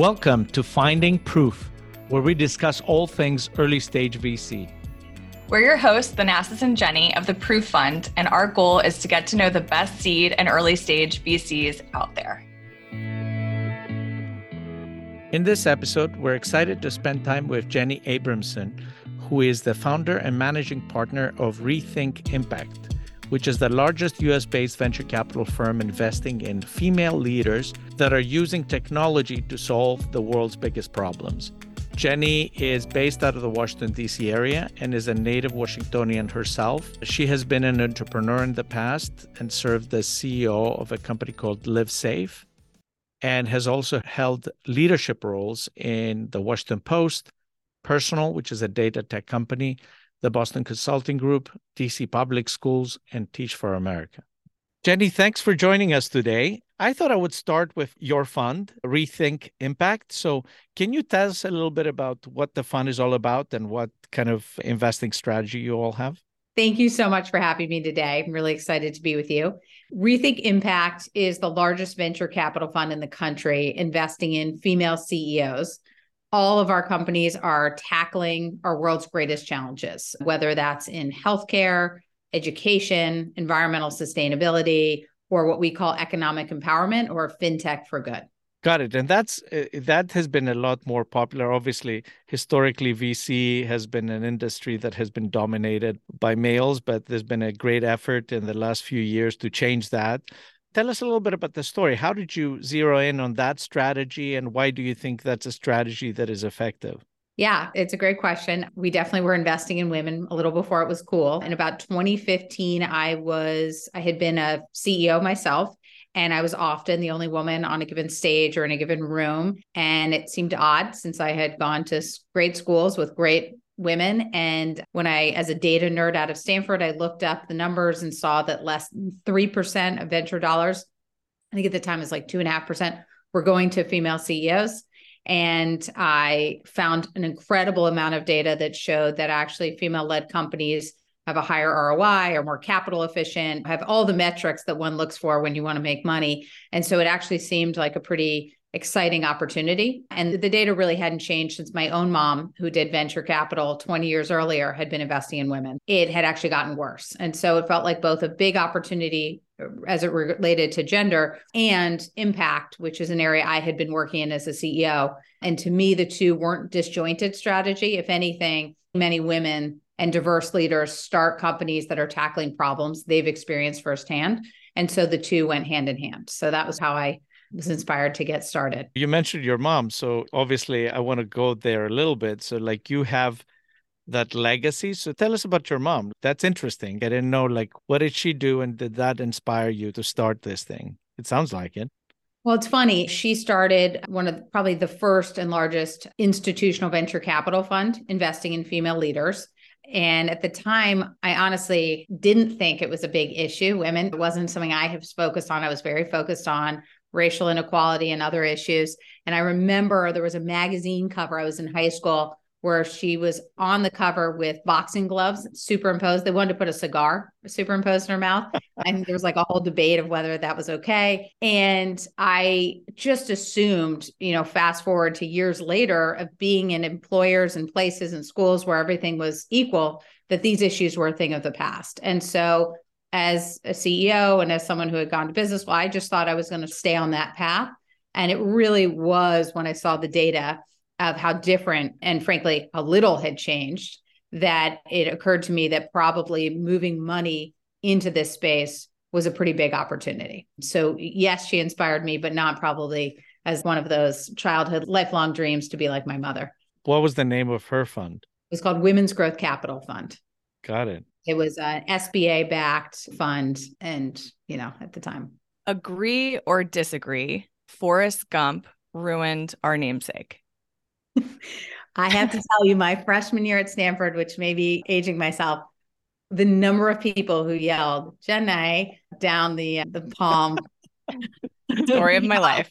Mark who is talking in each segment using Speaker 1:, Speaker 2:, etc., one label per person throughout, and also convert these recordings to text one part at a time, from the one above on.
Speaker 1: Welcome to Finding Proof, where we discuss all things early stage VC.
Speaker 2: We're your hosts, Thanasis and Jenny of the Proof Fund, and our goal is to get to know the best seed and early stage VCs out there.
Speaker 1: In this episode, we're excited to spend time with Jenny Abramson, who is the founder and managing partner of Rethink Impact, which is the largest US based venture capital firm investing in female leaders that are using technology to solve the world's biggest problems. Jenny is based out of the Washington, D.C. area and is a native Washingtonian herself. She has been an entrepreneur in the past and served as CEO of a company called Live Safe and has also held leadership roles in the Washington Post, Personal, which is a data tech company, the Boston Consulting Group, DC Public Schools, and Teach for America. Jenny, thanks for joining us today. I thought I would start with your fund, Rethink Impact. So, can you tell us a little bit about what the fund is all about and what kind of investing strategy you all have?
Speaker 3: Thank you so much for having me today. I'm really excited to be with you. Rethink Impact is the largest venture capital fund in the country investing in female CEOs. All of our companies are tackling our world's greatest challenges, whether that's in healthcare, education, environmental sustainability, or what we call economic empowerment or fintech for good.
Speaker 1: Got it. And that's uh, that has been a lot more popular. Obviously, historically, VC has been an industry that has been dominated by males, but there's been a great effort in the last few years to change that. Tell us a little bit about the story. How did you zero in on that strategy, and why do you think that's a strategy that is effective?
Speaker 3: Yeah, it's a great question. We definitely were investing in women a little before it was cool. In about 2015, I was I had been a CEO myself and I was often the only woman on a given stage or in a given room. And it seemed odd since I had gone to great schools with great women. And when I, as a data nerd out of Stanford, I looked up the numbers and saw that less than 3% of venture dollars, I think at the time was like 2.5%, were going to female CEOs. And I found an incredible amount of data that showed that actually female led companies have a higher ROI or more capital efficient, have all the metrics that one looks for when you want to make money. And so it actually seemed like a pretty exciting opportunity. And the data really hadn't changed since my own mom, who did venture capital 20 years earlier, had been investing in women. It had actually gotten worse. And so it felt like both a big opportunity uh, as it related to gender and impact, which is an area I had been working in as a CEO. And to me, the two weren't disjointed strategy. If anything, many women and diverse leaders start companies that are tackling problems they've experienced firsthand. And so the two went hand in hand. So that was how I was inspired to get started.
Speaker 1: You mentioned your mom. So obviously, I want to go there a little bit. So, like, you have that legacy. So tell us about your mom. That's interesting. I didn't know, like, what did she do? And did that inspire you to start this thing? It sounds like it.
Speaker 3: Well, it's funny. She started one of the, probably the first and largest institutional venture capital fund investing in female leaders. And at the time, I honestly didn't think it was a big issue. Women it wasn't something I have focused on. I was very focused on racial inequality and other issues. And I remember there was a magazine cover. I was in high school where she was on the cover with boxing gloves superimposed. They wanted to put a cigar superimposed in her mouth. and there was like a whole debate of whether that was okay. And I just assumed, you know, fast forward to years later of being in employers and places and schools where everything was equal, that these issues were a thing of the past. And so as a CEO and as someone who had gone to business, well, I just thought I was going to stay on that path. And it really was when I saw the data of how different and frankly how little had changed that it occurred to me that probably moving money into this space was a pretty big opportunity. So yes, she inspired me, but not probably as one of those childhood lifelong dreams to be like my mother.
Speaker 1: What was the name of her fund?
Speaker 3: It was called Women's Growth Capital Fund.
Speaker 1: Got it.
Speaker 3: It was an SBA backed fund and, you know, at the time.
Speaker 2: Agree or disagree? Forrest Gump ruined our namesake.
Speaker 3: I have to tell you, my freshman year at Stanford, which may be aging myself, the number of people who yelled "Jenny" down the the palm.
Speaker 2: Story of my life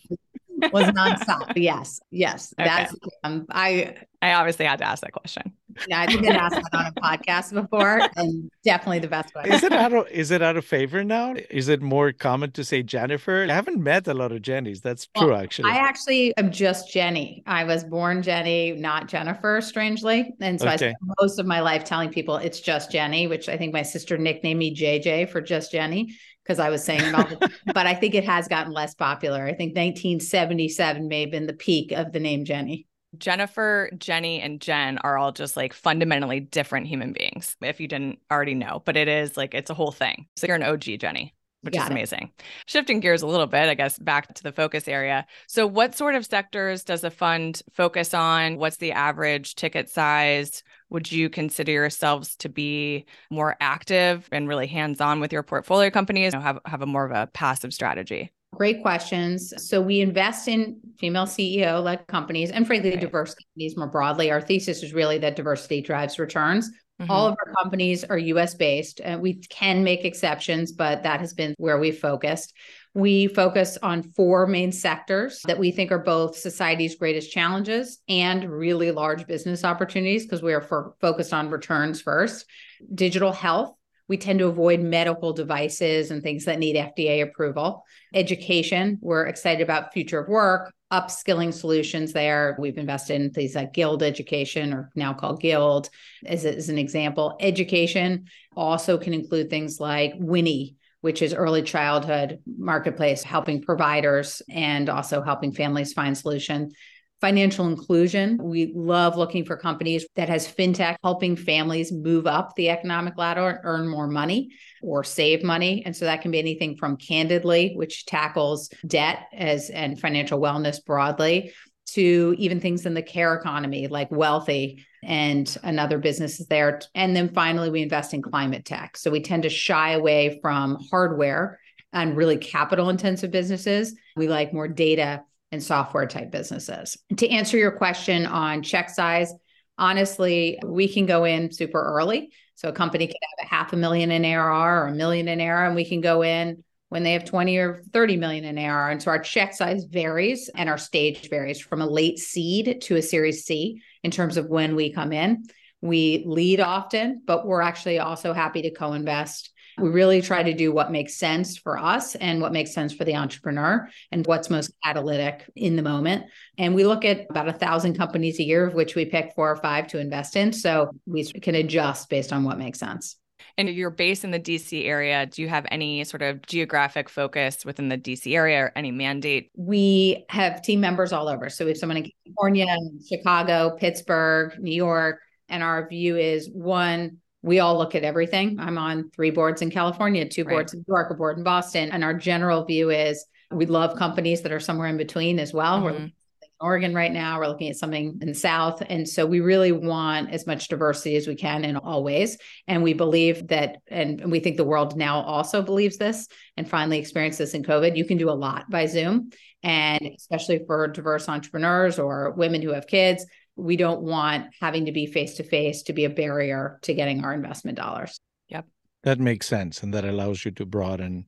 Speaker 3: was nonstop. yes, yes. Okay. That's um, I
Speaker 2: I obviously had to ask that question.
Speaker 3: Yeah, I've been asked that on a podcast before, and definitely the best way.
Speaker 1: Is it out of is it out of favor now? Is it more common to say Jennifer? I haven't met a lot of Jennys. That's true, actually.
Speaker 3: I actually am just Jenny. I was born Jenny, not Jennifer, strangely, and so okay. I spent most of my life telling people it's just Jenny, which I think my sister nicknamed me JJ for just Jenny because I was saying it all. The, but I think it has gotten less popular. I think 1977 may have been the peak of the name Jenny.
Speaker 2: Jennifer, Jenny, and Jen are all just like fundamentally different human beings, if you didn't already know. But it is like it's a whole thing. So you're an OG, Jenny, which Got is amazing. It. Shifting gears a little bit, I guess, back to the focus area. So, what sort of sectors does the fund focus on? What's the average ticket size? Would you consider yourselves to be more active and really hands on with your portfolio companies? Have, have a more of a passive strategy?
Speaker 3: Great questions. So we invest in female CEO led companies and frankly, right. diverse companies more broadly. Our thesis is really that diversity drives returns. Mm-hmm. All of our companies are US based. and we can make exceptions, but that has been where we focused. We focus on four main sectors that we think are both society's greatest challenges and really large business opportunities because we are for, focused on returns first. Digital health, we tend to avoid medical devices and things that need FDA approval. Education, we're excited about future of work, upskilling solutions there. We've invested in things like Guild Education, or now called Guild, as, as an example. Education also can include things like Winnie, which is early childhood marketplace, helping providers and also helping families find solution financial inclusion. We love looking for companies that has fintech helping families move up the economic ladder, and earn more money or save money. And so that can be anything from Candidly, which tackles debt as and financial wellness broadly, to even things in the care economy like Wellthy and another businesses there. And then finally, we invest in climate tech. So we tend to shy away from hardware and really capital intensive businesses. We like more data and software type businesses. To answer your question on check size, honestly, we can go in super early. So a company can have a half a million in ARR or a million in ARR, and we can go in when they have 20 or 30 million in ARR. And so our check size varies and our stage varies from a late seed to a series C in terms of when we come in. We lead often, but we're actually also happy to co invest we really try to do what makes sense for us and what makes sense for the entrepreneur and what's most catalytic in the moment. And we look at about a thousand companies a year, of which we pick four or five to invest in. So we can adjust based on what makes sense.
Speaker 2: And you're based in the DC area. Do you have any sort of geographic focus within the DC area or any mandate?
Speaker 3: We have team members all over. So we have someone in California, Chicago, Pittsburgh, New York. And our view is one, we all look at everything. I'm on three boards in California, two right. boards in New York, a board in Boston. And our general view is we love companies that are somewhere in between as well. Mm-hmm. We're in Oregon right now. We're looking at something in the South. And so we really want as much diversity as we can in all ways. And we believe that, and we think the world now also believes this and finally experienced this in COVID. You can do a lot by Zoom. And especially for diverse entrepreneurs or women who have kids, we don't want having to be face to face to be a barrier to getting our investment dollars.
Speaker 2: Yep.
Speaker 1: That makes sense. And that allows you to broaden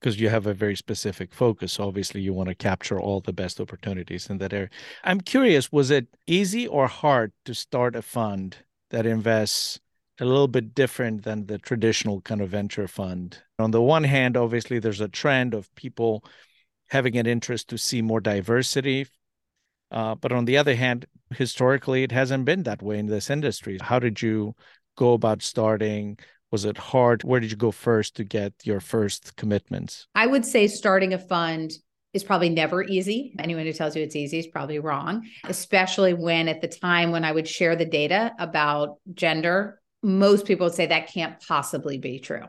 Speaker 1: because you have a very specific focus. Obviously, you want to capture all the best opportunities in that area. I'm curious, was it easy or hard to start a fund that invests a little bit different than the traditional kind of venture fund? On the one hand, obviously, there's a trend of people having an interest to see more diversity uh, but on the other hand, historically, it hasn't been that way in this industry. How did you go about starting? Was it hard? Where did you go first to get your first commitments?
Speaker 3: I would say starting a fund is probably never easy. Anyone who tells you it's easy is probably wrong, especially when at the time when I would share the data about gender, most people would say that can't possibly be true.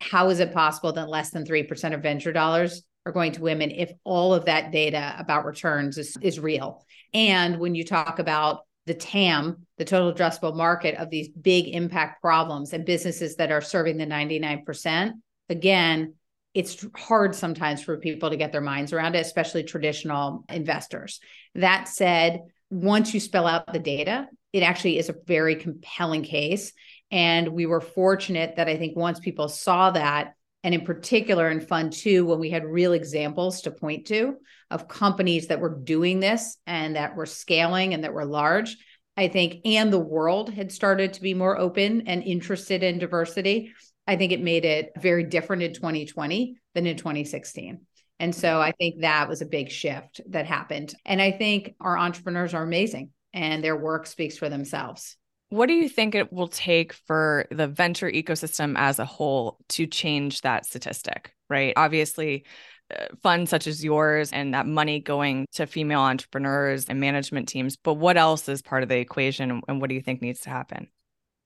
Speaker 3: How is it possible that less than 3% of venture dollars are going to women if all of that data about returns is, is real. And when you talk about the TAM, the total addressable market of these big impact problems and businesses that are serving the 99%, again, it's hard sometimes for people to get their minds around it, especially traditional investors. That said, once you spell out the data, it actually is a very compelling case. And we were fortunate that I think once people saw that, and in particular in fund two when we had real examples to point to of companies that were doing this and that were scaling and that were large I think, and the world had started to be more open and interested in diversity, I think it made it very different in 2020 than in 2016. And so I think that was a big shift that happened. And I think our entrepreneurs are amazing and their work speaks for themselves.
Speaker 2: What do you think it will take for the venture ecosystem as a whole to change that statistic? Right. Obviously, uh, funds such as yours and that money going to female entrepreneurs and management teams. But what else is part of the equation and what do you think needs to happen?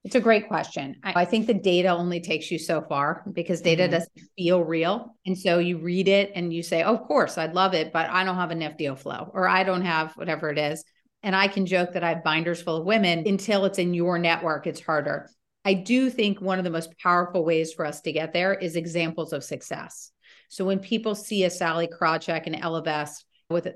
Speaker 3: It's a great question. I think the data only takes you so far because data mm-hmm. doesn't feel real. And so you read it and you say, oh, of course, I'd love it, but I don't have enough deal flow or I don't have whatever it is. And I can joke that I have binders full of women until it's in your network, it's harder. I do think one of the most powerful ways for us to get there is examples of success. So when people see a Sallie Krawcheck and Ellevest with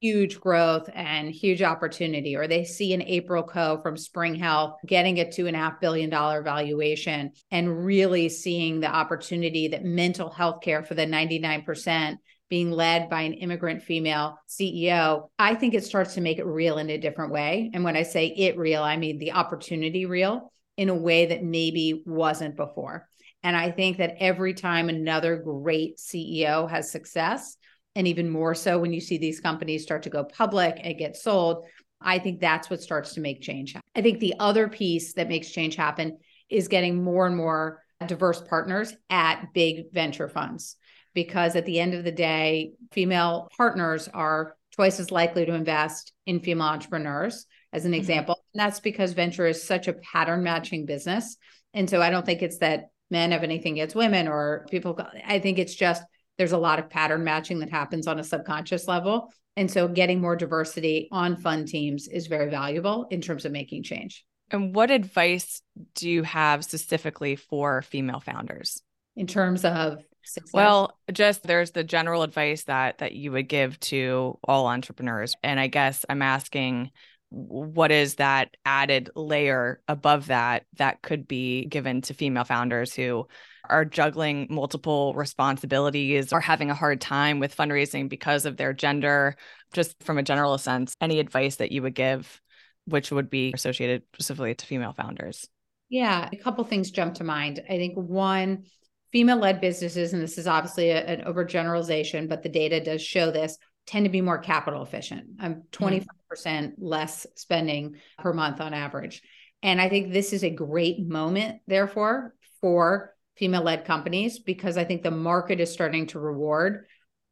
Speaker 3: huge growth and huge opportunity, or they see an April Koh from Spring Health getting a two and a half billion dollar valuation and really seeing the opportunity that mental health care for the 99% being led by an immigrant female CEO, I think it starts to make it real in a different way. And when I say it real, I mean the opportunity real in a way that maybe wasn't before. And I think that every time another great CEO has success, and even more so when you see these companies start to go public and get sold, I think that's what starts to make change. I think the other piece that makes change happen is getting more and more diverse partners at big venture funds because at the end of the day, female partners are twice as likely to invest in female entrepreneurs, as an mm-hmm. example. And that's because venture is such a pattern matching business. And so I don't think it's that men have anything against women or people, I think it's just there's a lot of pattern matching that happens on a subconscious level. And so getting more diversity on fund teams is very valuable in terms of making change.
Speaker 2: And what advice do you have specifically for female founders?
Speaker 3: In terms of Success.
Speaker 2: Well, just there's the general advice that that you would give to all entrepreneurs. And I guess I'm asking what is that added layer above that that could be given to female founders who are juggling multiple responsibilities or having a hard time with fundraising because of their gender just from a general sense any advice that you would give which would be associated specifically to female founders
Speaker 3: yeah a couple things jump to mind i think one female led businesses, and this is obviously a, an overgeneralization, but the data does show this, tend to be more capital efficient. I'm 25% mm. less spending per month on average. And I think this is a great moment, therefore, for female led companies because I think the market is starting to reward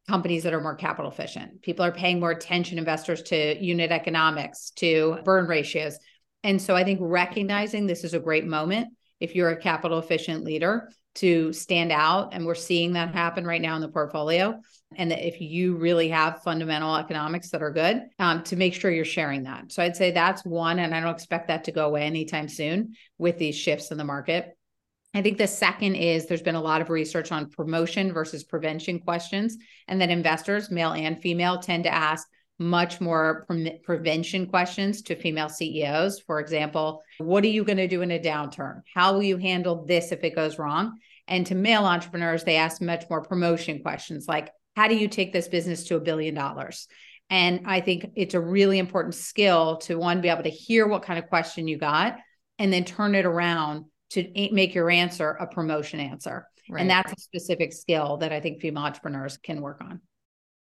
Speaker 3: companies that are more capital efficient. People are paying more attention, investors, to unit economics, to burn ratios. And so I think recognizing this is a great moment if you're a capital efficient leader to stand out. And we're seeing that happen right now in the portfolio. And that if you really have fundamental economics that are good, um, to make sure you're sharing that. So I'd say that's one. And I don't expect that to go away anytime soon with these shifts in the market. I think the second is there's been a lot of research on promotion versus prevention questions, and that investors, male and female, tend to ask much more pre- prevention questions to female CEOs. For example, what are you going to do in a downturn? How will you handle this if it goes wrong? And to male entrepreneurs, they ask much more promotion questions like, how do you take this business to a billion dollars? And I think it's a really important skill to one, be able to hear what kind of question you got and then turn it around to make your answer a promotion answer. Right. And that's a specific skill that I think female entrepreneurs can work on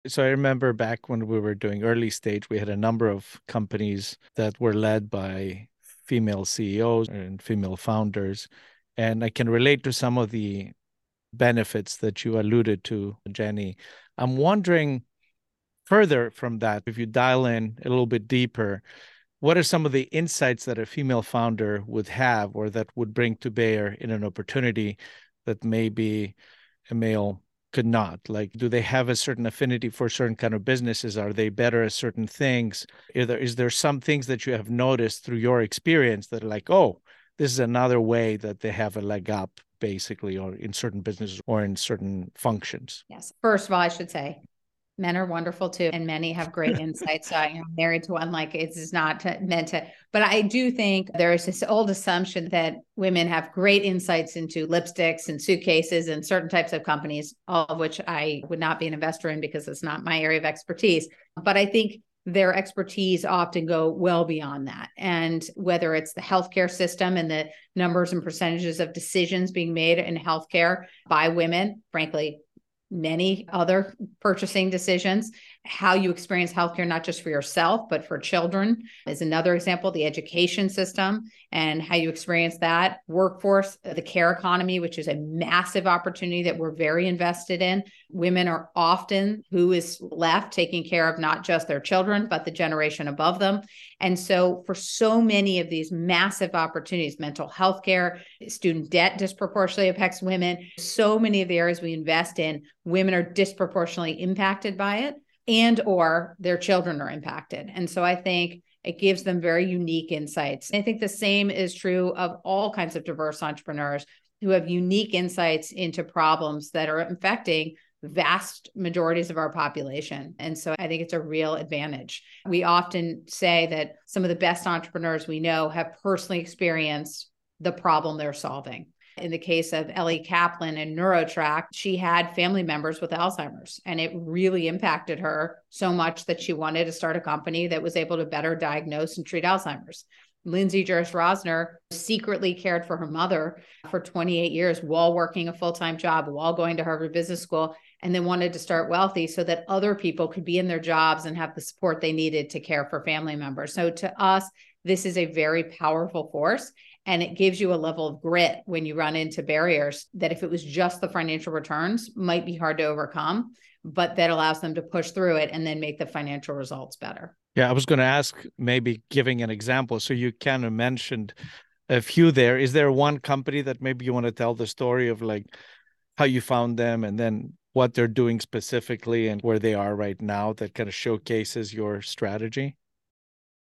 Speaker 1: so I remember back when we were doing early stage, we had a number of companies that were led by female CEOs and female founders. And I can relate to some of the benefits that you alluded to, Jenny. I'm wondering further from that, if you dial in a little bit deeper, what are some of the insights that a female founder would have or that would bring to bear in an opportunity that maybe a male could not like do they have a certain affinity for certain kind of businesses? Are they better at certain things? Is there, is there some things that you have noticed through your experience that are like oh this is another way that they have a leg up basically or in certain businesses or in certain functions?
Speaker 3: Yes. First of all i should say men are wonderful too and many have great insights so i'm married to one like it's not to, meant to but i do think there is this old assumption that women have great insights into lipsticks and suitcases and certain types of companies all of which i would not be an investor in because it's not my area of expertise but i think their expertise often go well beyond that. And whether it's the healthcare system and the numbers and percentages of decisions being made in healthcare by women, frankly, many other purchasing decisions. How you experience healthcare, not just for yourself, but for children, is another example. The education system and how you experience that. Workforce, the care economy, which is a massive opportunity that we're very invested in. Women are often who is left taking care of not just their children, but the generation above them. And so, for so many of these massive opportunities, mental health care, student debt disproportionately affects women. So many of the areas we invest in, women are disproportionately impacted by it and or their children are impacted. And so I think it gives them very unique insights. I think the same is true of all kinds of diverse entrepreneurs who have unique insights into problems that are affecting vast majorities of our population. And so I think it's a real advantage. We often say that some of the best entrepreneurs we know have personally experienced the problem they're solving. In the case of Elli Kaplan and NeuroTrack, she had family members with Alzheimer's, and it really impacted her so much that she wanted to start a company that was able to better diagnose and treat Alzheimer's. Lindsay Jurist-Rosner secretly cared for her mother for 28 years while working a full time job, while going to Harvard Business School, and then wanted to start Wellthy so that other people could be in their jobs and have the support they needed to care for family members. So to us, this is a very powerful force. And it gives you a level of grit when you run into barriers that if it was just the financial returns might be hard to overcome, but that allows them to push through it and then make the financial results better.
Speaker 1: Yeah, I was going to ask maybe giving an example. So you kind of mentioned a few there. Is there one company that maybe you want to tell the story of like how you found them and then what they're doing specifically and where they are right now that kind of showcases your strategy?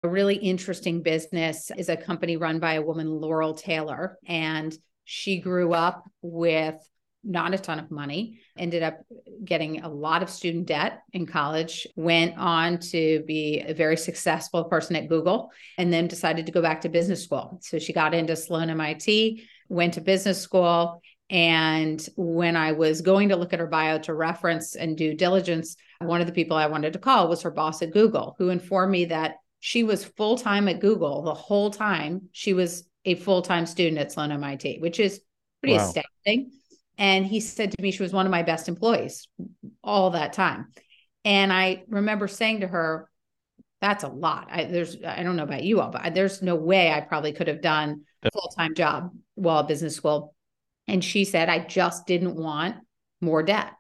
Speaker 3: A really interesting business is a company run by a woman, Laurel Taylor, and she grew up with not a ton of money, ended up getting a lot of student debt in college, went on to be a very successful person at Google, and then decided to go back to business school. So she got into Sloan MIT, went to business school. And when I was going to look at her bio to reference and due diligence, one of the people I wanted to call was her boss at Google, who informed me that she was full time at Google the whole time. She was a full time student at Sloan MIT, which is pretty wow. astounding. And he said to me, she was one of my best employees all that time. And I remember saying to her, that's a lot. I, there's, I don't know about you all, but there's no way I probably could have done a full time job while at business school. And she said, I just didn't want more debt.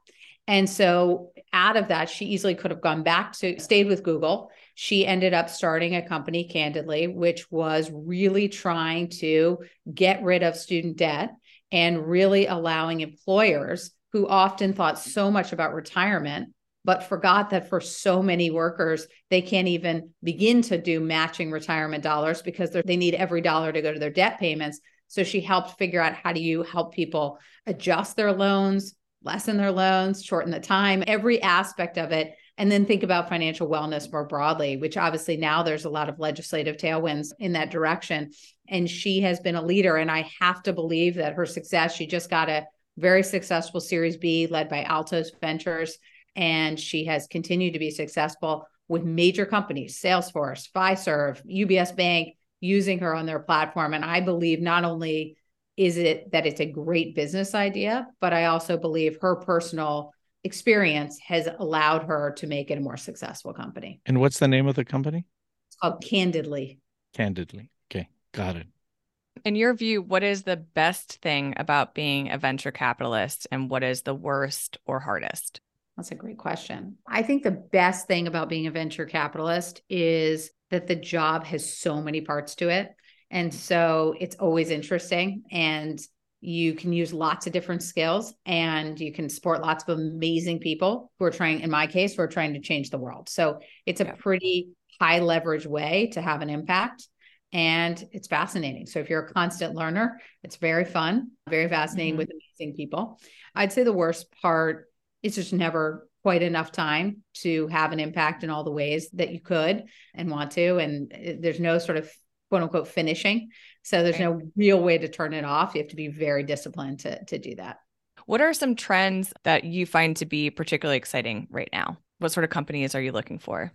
Speaker 3: And so out of that, she easily could have gone back to stayed with Google. She ended up starting a company, Candidly, which was really trying to get rid of student debt and really allowing employers who often thought so much about retirement but forgot that for so many workers, they can't even begin to do matching retirement dollars because they need every dollar to go to their debt payments. So she helped figure out how do you help people adjust their loans, lessen their loans, shorten the time, every aspect of it. And then think about financial wellness more broadly, which obviously now there's a lot of legislative tailwinds in that direction. And she has been a leader. And I have to believe that her success, she just got a very successful Series B led by Altos Ventures. And she has continued to be successful with major companies, Salesforce, Fiserv, UBS Bank, using her on their platform. And I believe not only is it that it's a great business idea, but I also believe her personal experience has allowed her to make it a more successful company.
Speaker 1: And what's the name of the company?
Speaker 3: It's called Candidly.
Speaker 1: Candidly. Okay, got it.
Speaker 2: In your view, what is the best thing about being a venture capitalist and what is the worst or hardest?
Speaker 3: That's a great question. I think the best thing about being a venture capitalist is that the job has so many parts to it. And so it's always interesting and you can use lots of different skills and you can support lots of amazing people who are trying, in my case, who are trying to change the world. So it's a pretty high leverage way to have an impact. And it's fascinating. So if you're a constant learner, it's very fun, very fascinating mm-hmm. with amazing people. I'd say the worst part is just never quite enough time to have an impact in all the ways that you could and want to. And eh, there's no sort of quote unquote finishing. So there's no real way to turn it off. You have to be very disciplined to, to do that.
Speaker 2: What are some trends that you find to be particularly exciting right now? What sort of companies are you looking for?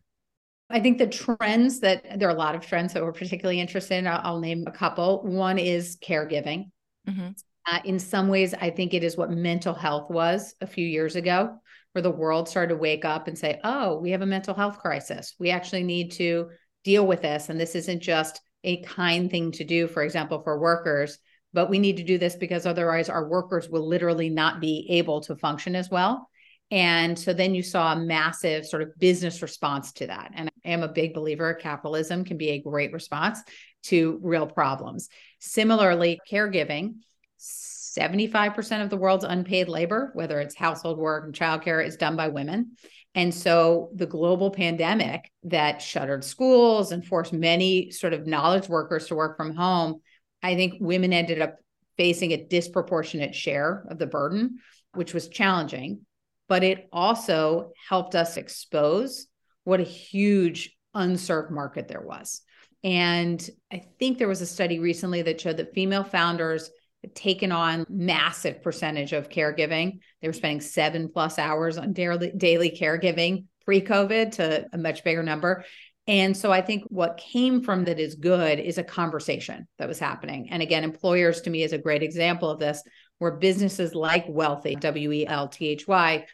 Speaker 3: I think the trends that there are a lot of trends that we're particularly interested in. I'll, I'll name a couple. One is caregiving. Mm-hmm. Uh, in some ways, I think it is what mental health was a few years ago, where the world started to wake up and say, oh, we have a mental health crisis. We actually need to deal with this. And this isn't just a kind thing to do, for example, for workers, but we need to do this because otherwise our workers will literally not be able to function as well. And so then you saw a massive sort of business response to that. And I am a big believer capitalism can be a great response to real problems. Similarly, caregiving, 75% of the world's unpaid labor, whether it's household work and childcare, is done by women. And so the global pandemic that shuttered schools and forced many sort of knowledge workers to work from home, I think women ended up facing a disproportionate share of the burden, which was challenging but it also helped us expose what a huge unserved market there was. And I think there was a study recently that showed that female founders taken on massive percentage of caregiving. They were spending seven plus hours on daily, daily caregiving pre-COVID to a much bigger number. And so I think what came from that is good is a conversation that was happening. And again, employers to me is a great example of this, where businesses like Wellthy, W E L T H Y,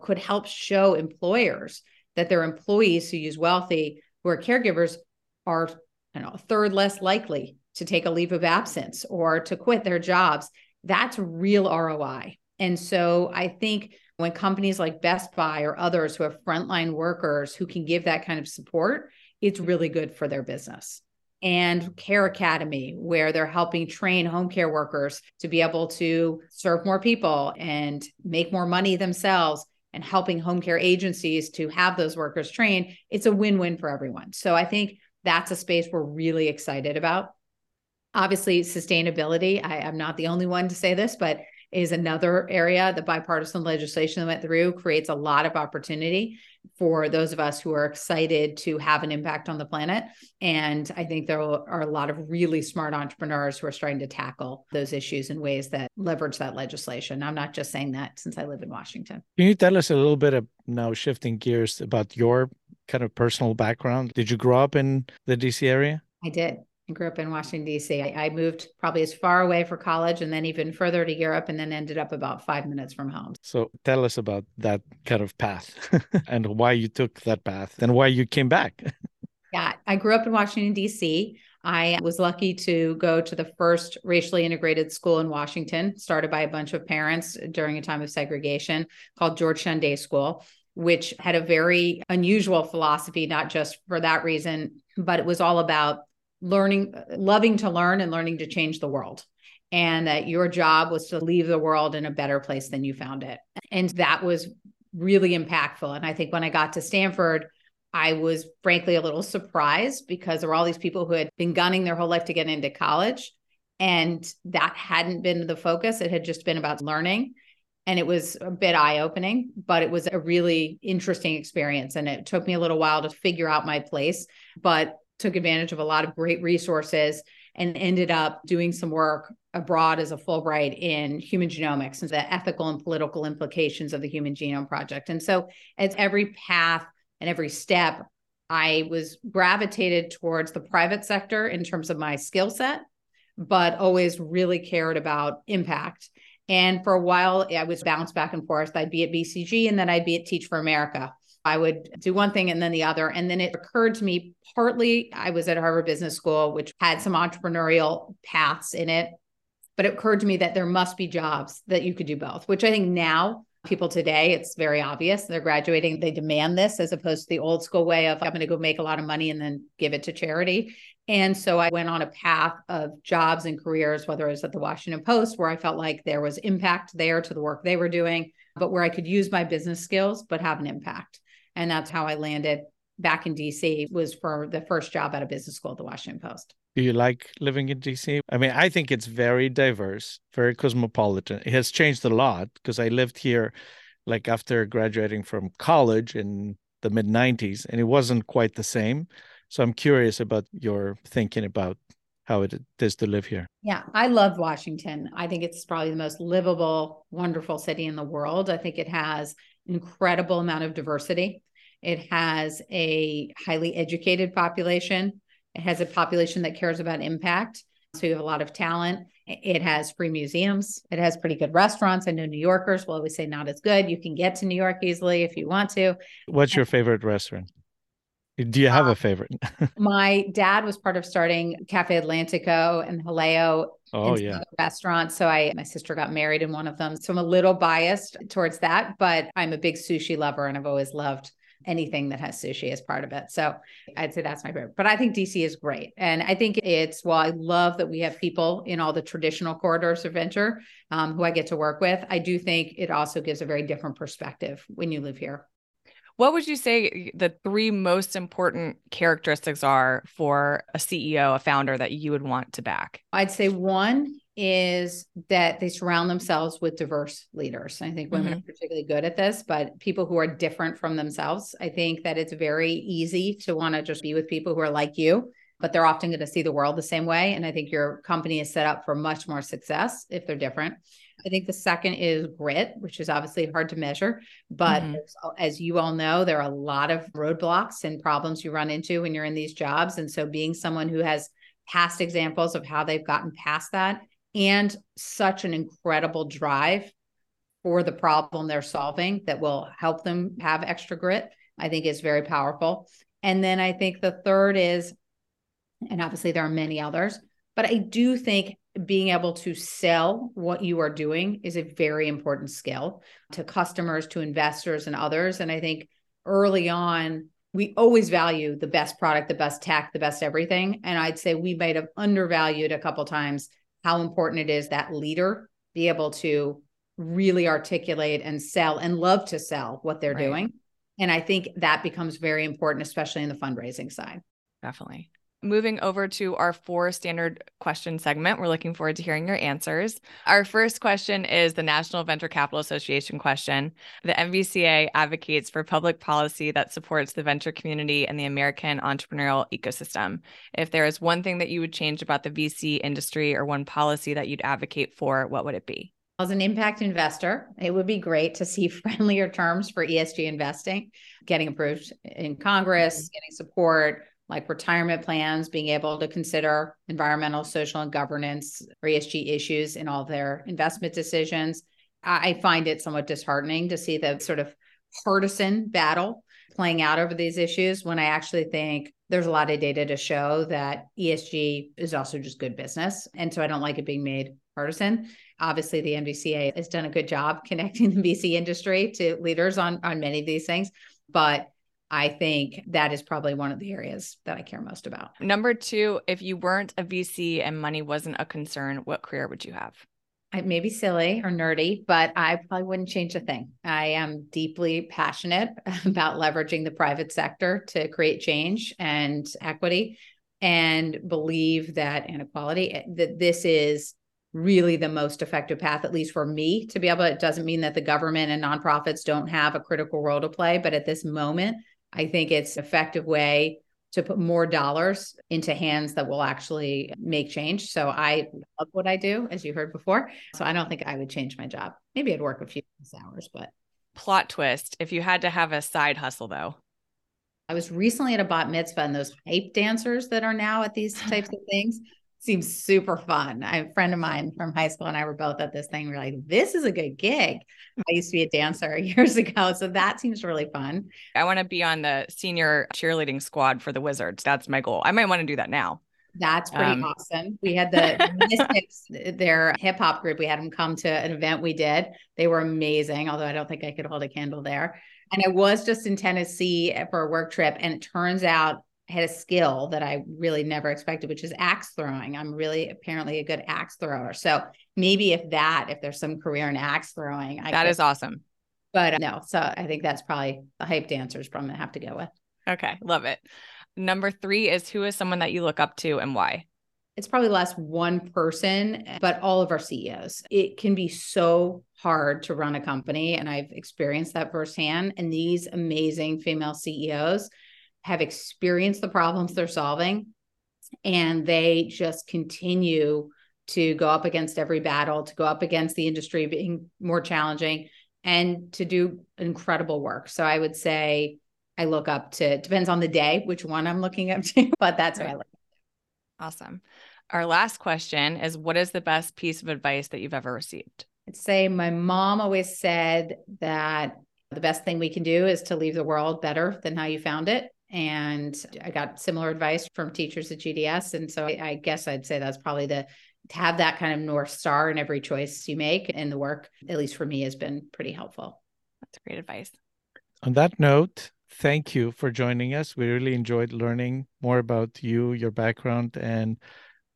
Speaker 3: could help show employers that their employees who use Wellthy, who are caregivers, are I know, a third less likely to take a leave of absence or to quit their jobs. That's real ROI. And so I think when companies like Best Buy or others who have frontline workers who can give that kind of support, it's really good for their business. And Care Academy, where they're helping train home care workers to be able to serve more people and make more money themselves and helping home care agencies to have those workers trained, it's a win win for everyone. So I think that's a space we're really excited about. Obviously, sustainability, I, am not the only one to say this, but is another area. The bipartisan legislation that went through creates a lot of opportunity for those of us who are excited to have an impact on the planet. And I think there are a lot of really smart entrepreneurs who are starting to tackle those issues in ways that leverage that legislation. I'm not just saying that since I live in Washington.
Speaker 1: Can you tell us a little bit of now shifting gears about your kind of personal background? Did you grow up in the DC area?
Speaker 3: I did. I grew up in Washington, D.C. I, I, moved probably as far away for college and then even further to Europe and then ended up about five minutes from home.
Speaker 1: So tell us about that kind of path and why you took that path and why you came back.
Speaker 3: yeah, I grew up in Washington, D.C. I was lucky to go to the first racially integrated school in Washington, started by a bunch of parents during a time of segregation called Georgetown Day School which had a very unusual philosophy, not just for that reason, but it was all about learning, loving to learn and learning to change the world. And that your job was to leave the world in a better place than you found it. And that was really impactful. And I think when I got to Stanford, I was frankly a little surprised because there were all these people who had been gunning their whole life to get into college. And that hadn't been the focus. It had just been about learning. And it was a bit eye opening, but it was a really interesting experience. And it took me a little while to figure out my place. But took advantage of a lot of great resources and ended up doing some work abroad as a Fulbright in human genomics and the ethical and political implications of the Human Genome Project. And so, as every path and every step, I was gravitated towards the private sector in terms of my skill set, but always really cared about impact. And for a while, I was bounced back and forth. I'd be at BCG and then I'd be at Teach for America. I would do one thing and then the other. And then it occurred to me partly I was at Harvard Business School, which had some entrepreneurial paths in it. But it occurred to me that there must be jobs that you could do both, which I think now people today, it's very obvious. They're graduating, they demand this as opposed to the old school way of I'm going to go make a lot of money and then give it to charity. And so I went on a path of jobs and careers, whether it was at the Washington Post, where I felt like there was impact there to the work they were doing, but where I could use my business skills, but have an impact. And that's how I landed back in DC was for the first job at a business school at the Washington Post.
Speaker 1: Do you like living in DC? I mean, I think it's very diverse, very cosmopolitan. It has changed a lot because I lived here like after graduating from college in the mid 90s and it wasn't quite the same. So I'm curious about your thinking about how it is to live here.
Speaker 3: Yeah, I love Washington. I think it's probably the most livable, wonderful city in the world. I think it has incredible amount of diversity. It has a highly educated population. It has a population that cares about impact. So you have a lot of talent. It has free museums. It has pretty good restaurants. I know New Yorkers will always say not as good. You can get to New York easily if you want to.
Speaker 1: What's your favorite restaurant? Do you have a favorite?
Speaker 3: my dad was part of starting Cafe Atlantico and Jaleo.
Speaker 1: oh, yeah.
Speaker 3: restaurants. So I my sister got married in one of them. So I'm a little biased towards that, but I'm a big sushi lover and I've always loved anything that has sushi as part of it. So I'd say that's my favorite. But I think DC is great. And I think it's, well, I love that we have people in all the traditional corridors of venture um, who I get to work with. I do think it also gives a very different perspective when you live here.
Speaker 2: What would you say the three most important characteristics are for a CEO, a founder that you would want to back?
Speaker 3: I'd say one is that they surround themselves with diverse leaders. I think women mm-hmm. are particularly good at this, but people who are different from themselves. I think that it's very easy to want to just be with people who are like you, but they're often going to see the world the same way. And I think your company is set up for much more success if they're different. I think the second is grit, which is obviously hard to measure. But mm-hmm. as, as, you all know, there are a lot of roadblocks and problems you run into when you're in these jobs. And so being someone who has past examples of how they've gotten past that and such an incredible drive for the problem they're solving that will help them have extra grit, I think is very powerful. And then I think the third is, and obviously there are many others, but I do think being able to sell what you are doing is a very important skill to customers, to investors, and others. And I think early on, we always value the best product, the best tech, the best everything. And I'd say we might have undervalued a couple times how important it is that leader be able to really articulate and sell and love to sell what they're right. doing. And I think that becomes very important, especially in the fundraising side.
Speaker 2: Definitely moving over to our four standard question segment. We're looking forward to hearing your answers. Our first question is the National Venture Capital Association question. The NVCA advocates for public policy that supports the venture community and the American entrepreneurial ecosystem. If there is one thing that you would change about the VC industry or one policy that you'd advocate for, what would it be?
Speaker 3: As an impact investor, it would be great to see friendlier terms for ESG investing getting approved in Congress, mm-hmm. getting support like retirement plans, being able to consider environmental, social, and governance or ESG issues in all their investment decisions. I find it somewhat disheartening to see the sort of partisan battle playing out over these issues when I actually think there's a lot of data to show that ESG is also just good business. And so I don't like it being made partisan. Obviously, the NVCA has done a good job connecting the VC industry to leaders on, on many of these things. But I think that is probably one of the areas that I care most about.
Speaker 2: Number two, if you weren't a VC and money wasn't a concern, what career would you have?
Speaker 3: I may be silly or nerdy, but I probably wouldn't change a thing. I am deeply passionate about leveraging the private sector to create change and equity and believe that inequality eh, that this is really the most effective path at least for me to be able to it doesn't mean that the government and nonprofits don't have a critical role to play but at this moment I think it's an effective way to put more dollars into hands that will actually make change. So I love what I do, as you heard before. So I don't think I would change my job. Maybe I'd work a few hours, but
Speaker 2: plot twist. If you had to have a side hustle though.
Speaker 3: I was recently at a bat mitzvah and those hype dancers that are now at these types of things seems super fun. I, a friend of mine from high school and I were both at this thing. We are like, this is a good gig. I used to be a dancer years ago. So that seems really fun.
Speaker 2: I want to be on the senior cheerleading squad for the Wizards. That's my goal. I might want to do that now.
Speaker 3: That's pretty um, awesome. We had the Mystics, their hip hop group. We had them come to an event we did. They were amazing, although I don't think I could hold a candle there. And I was just in Tennessee for a work trip. And it turns out had a skill that I really never expected, which is axe throwing. I'm really apparently a good axe thrower. So maybe if that, if there's some career in axe throwing,
Speaker 2: I that could, is awesome.
Speaker 3: But uh, no, so I think that's probably the hype dancers from gonna have to go with.
Speaker 2: Okay, love it. Number three is who is someone that you look up to and why?
Speaker 3: It's probably less one person, but all of our CEOs. It can be so hard to run a company. And I've experienced that firsthand. And these amazing female CEOs have experienced the problems they're solving and they just continue to go up against every battle, to go up against the industry being more challenging and to do incredible work. So I would say I look up to. Depends on the day which one I'm looking up to, but that's right. what I look.
Speaker 2: Awesome. Our last question is what is the best piece of advice that you've ever received?
Speaker 3: I'd say my mom always said that the best thing we can do is to leave the world better than how you found it. And I got similar advice from teachers at GDS. And so I, I guess I'd say that's probably the to have that kind of North Star in every choice you make and the work, at least for me, has been pretty helpful.
Speaker 2: That's great advice.
Speaker 1: On that note, thank you for joining us. We really enjoyed learning more about you, your background, and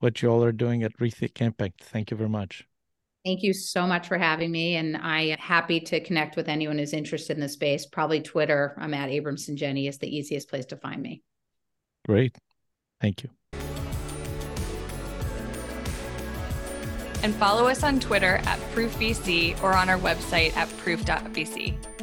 Speaker 1: what you all are doing at Rethink Impact. Thank you very much.
Speaker 3: Thank you so much for having me. And I am happy to connect with anyone who's interested in the space. Probably Twitter. I'm at Abramson Jenny is the easiest place to find me.
Speaker 1: Great. Thank you.
Speaker 2: And follow us on Twitter at ProofVC or on our website at proof.vc.